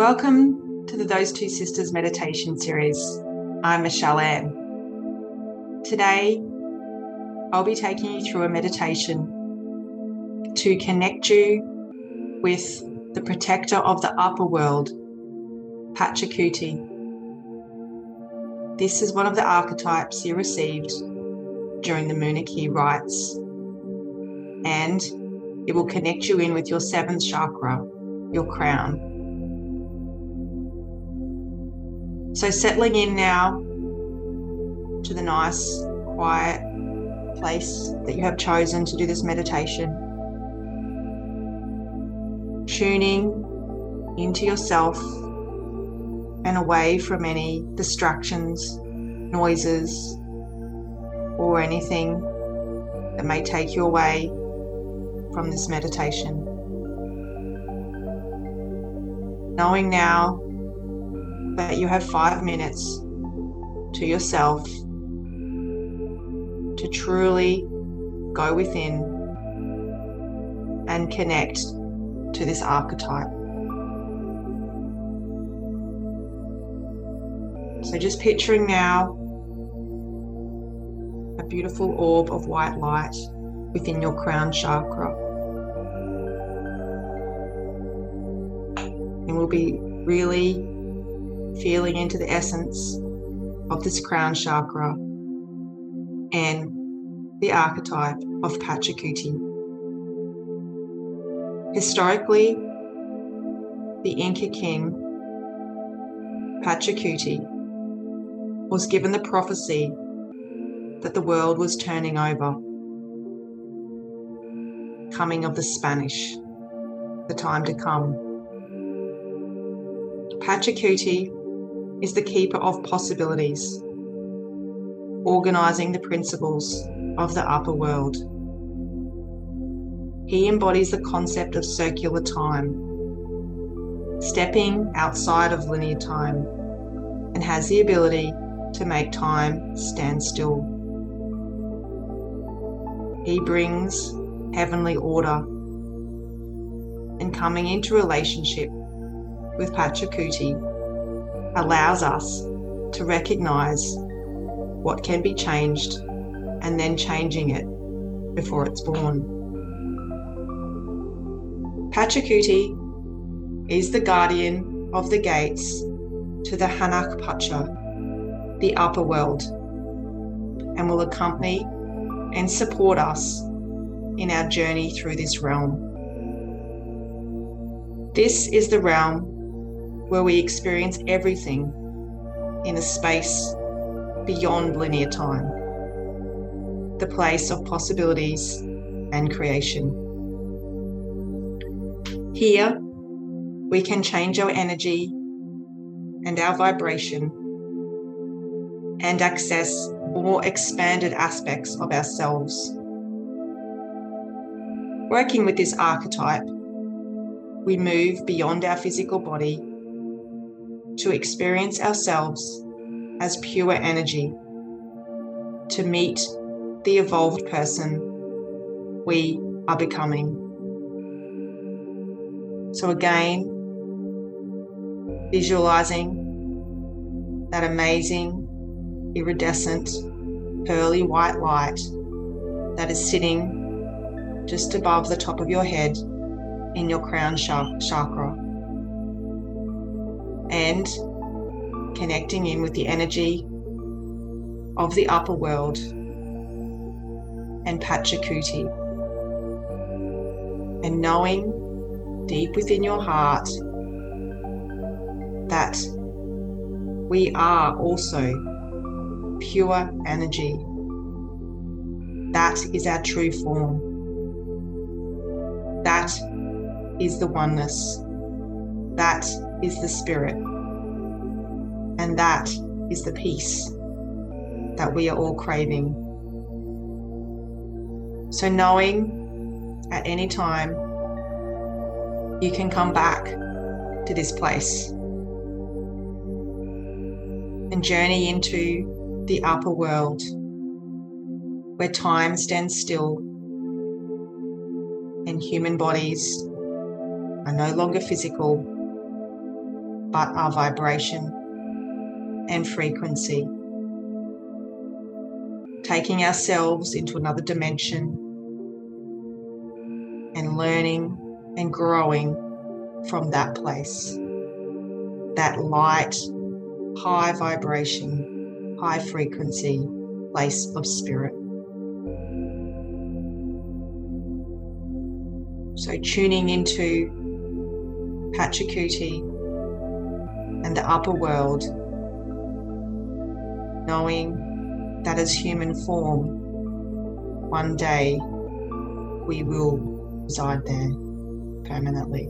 Welcome to the Those Two Sisters meditation series. I'm Michelle Ann. Today, I'll be taking you through a meditation to connect you with the protector of the upper world, Pachacuti. This is one of the archetypes you received during the Munay-Ki rites, and it will connect you in with your seventh chakra, your crown. So, settling in now to the nice, quiet place that you have chosen to do this meditation. Tuning into yourself and away from any distractions, noises, or anything that may take you away from this meditation. Knowing now that you have five minutes to yourself to truly go within and connect to this archetype. So, just picturing now a beautiful orb of white light within your crown chakra. And we'll be really feeling into the essence of this crown chakra and the archetype of Pachacuti. Historically, the Inca king Pachacuti was given the prophecy that the world was turning over, coming of the Spanish, the time to come. Pachacuti is the keeper of possibilities, organizing the principles of the upper world. He embodies the concept of circular time, stepping outside of linear time, and has the ability to make time stand still. He brings heavenly order and coming into relationship with Pachacuti allows us to recognize what can be changed and then changing it before it's born. Pachacuti is the guardian of the gates to the Hanaq Pacha, the upper world, and will accompany and support us in our journey through this realm. This is the realm where we experience everything in a space beyond linear time, the place of possibilities and creation. Here, we can change our energy and our vibration and access more expanded aspects of ourselves. Working with this archetype, we move beyond our physical body to experience ourselves as pure energy, to meet the evolved person we are becoming. So, again, visualizing that amazing, iridescent, pearly white light that is sitting just above the top of your head in your crown chakra and connecting in with the energy of the upper world and Pachacuti. And knowing deep within your heart that we are also pure energy. That is our true form. That is the oneness. That is the spirit. And that is the peace that we are all craving. So, knowing at any time you can come back to this place and journey into the upper world where time stands still and human bodies are no longer physical but our vibration and frequency. Taking ourselves into another dimension and learning and growing from that place. That light, high vibration, high frequency place of spirit. So, tuning into Pachacuti and the upper world, knowing that as human form, one day we will reside there permanently.